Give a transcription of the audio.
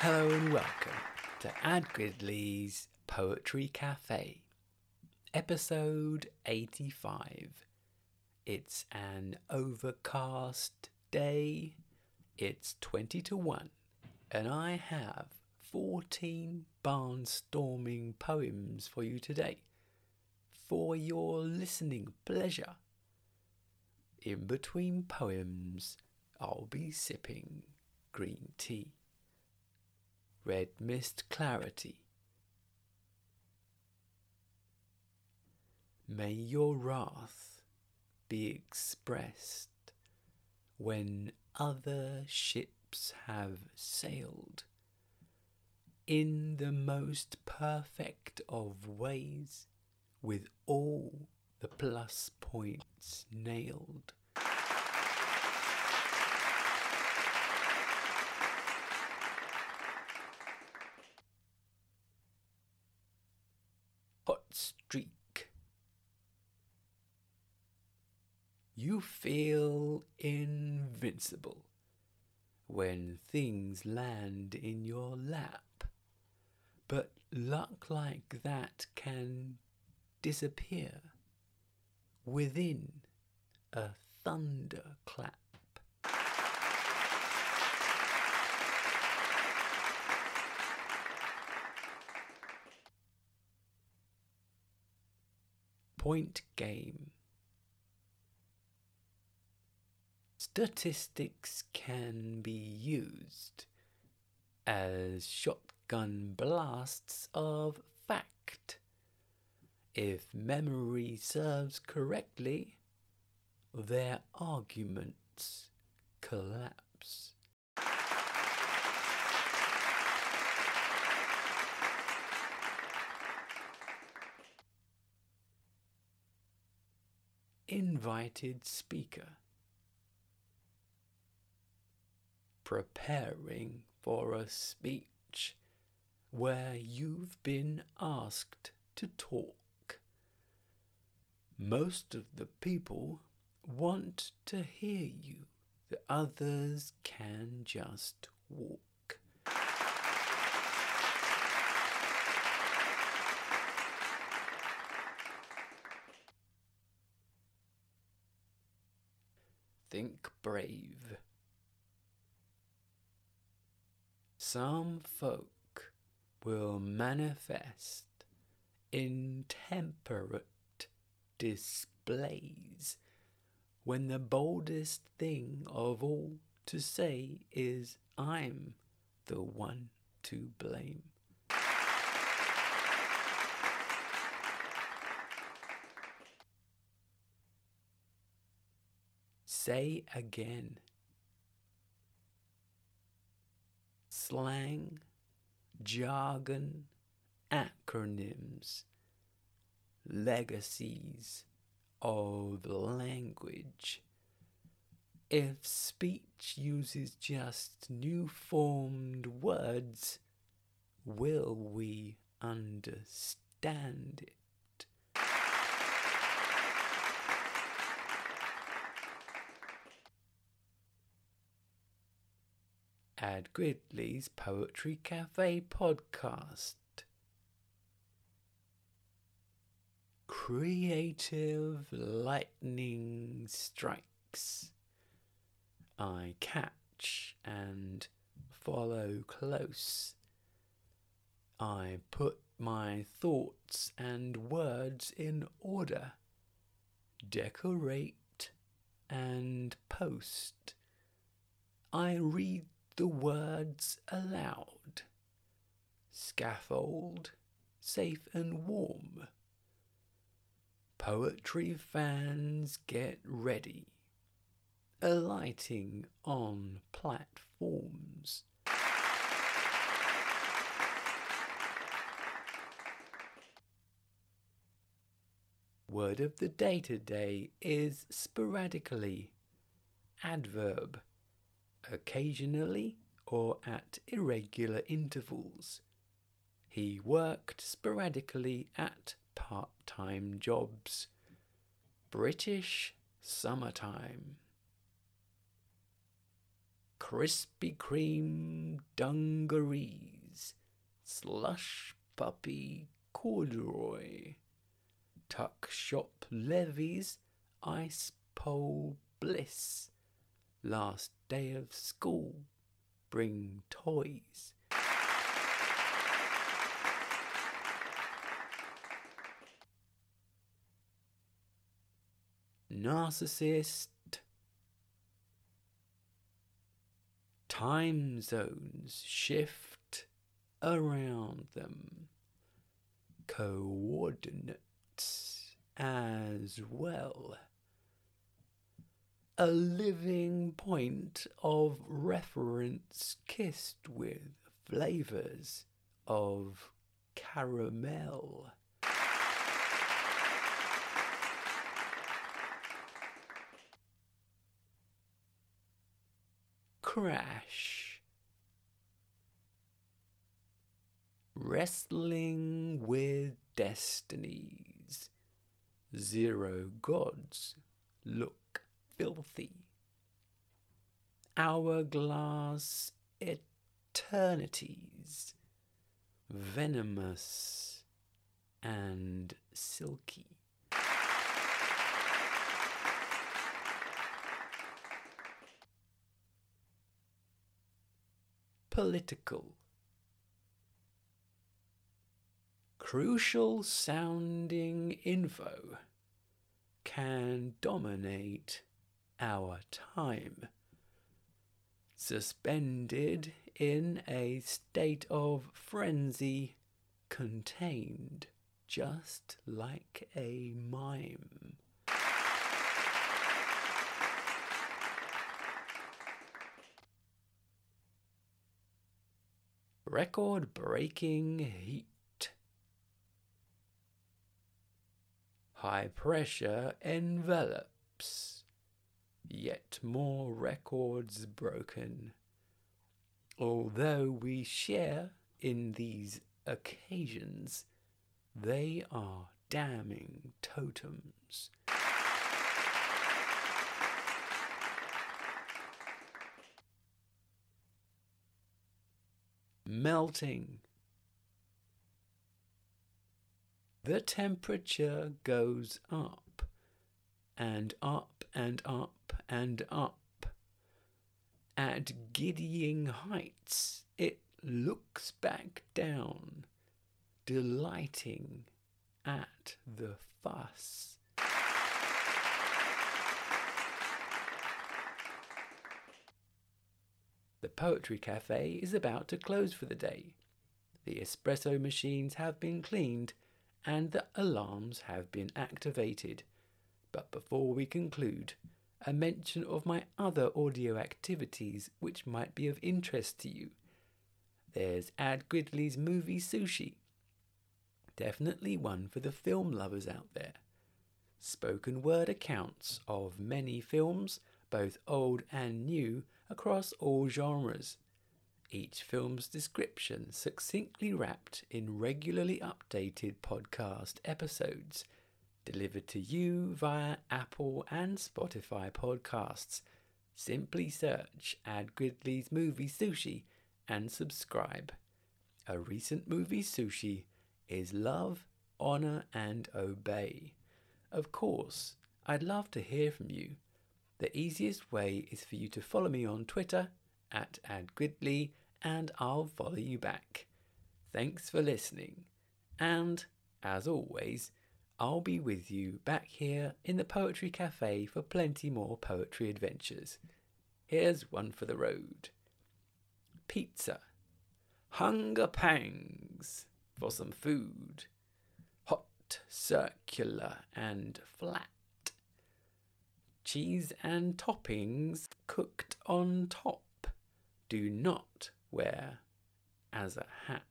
Hello and welcome to Ad Gridley's Poetry Cafe, episode 85. It's an overcast day, it's 20 to 1, and I have 14 barnstorming poems for you today for your listening pleasure. In between poems, I'll be sipping green tea red mist clarity. May your wrath be expressed when other ships have sailed in the most perfect of ways with all the plus points nailed. hot streak. You feel invincible when things land in your lap, but luck like that can disappear within a thunderclap. point game. Statistics can be used as shotgun blasts of fact. If memory serves correctly, their arguments collapse. invited speaker. Preparing for a speech where you've been asked to talk. Most of the people want to hear you, the others can just walk. think brave. Some folk will manifest intemperate displays when the boldest thing of all to say is, I'm the one to blame. Say again. Slang, jargon, acronyms, legacies of language. If speech uses just new formed words, will we understand it? Ad Gridley's Poetry Cafe podcast. Creative lightning strikes. I catch and follow close. I put my thoughts and words in order, decorate and post. I read the words aloud. Scaffold, safe and warm. Poetry fans get ready. Alighting on platforms. Word of the day today is sporadically. Adverb occasionally or at irregular intervals. He worked sporadically at part time jobs. British summertime. Krispy Kreme dungarees, slush puppy corduroy, tuck shop levies, ice pole bliss, last day of school, bring toys. Narcissist time zones shift around them, coordinates as well. A living point of reference kissed with flavors of caramel. crash. Wrestling with destinies. Zero gods look filthy. Hourglass eternities. Venomous and silky. political. Crucial sounding info can dominate our time. Suspended in a state of frenzy, contained just like a mime. record breaking heat. High pressure envelops, yet more records broken. Although we share in these occasions, they are damning totems. melting. The temperature goes up and up and up and up. At giddying heights, it looks back down, delighting at the fuss. The Poetry Cafe is about to close for the day. The espresso machines have been cleaned and the alarms have been activated. But before we conclude, a mention of my other audio activities which might be of interest to you. There's Ad Gridley's movie Sushi. Definitely one for the film lovers out there. Spoken word accounts of many films, both old and new, across all genres. Each film's description succinctly wrapped in regularly updated podcast episodes delivered to you via Apple and Spotify podcasts. Simply search Ad Gridley's Movie Sushi and subscribe. A recent movie sushi is Love, Honor, and Obey. Of course, I'd love to hear from you the easiest way is for you to follow me on Twitter at AdGridley and I'll follow you back. Thanks for listening. And, as always, I'll be with you back here in the Poetry Cafe for plenty more poetry adventures. Here's one for the road Pizza. Hunger pangs for some food. Hot, circular, and flat cheese and toppings cooked on top. Do not wear as a hat.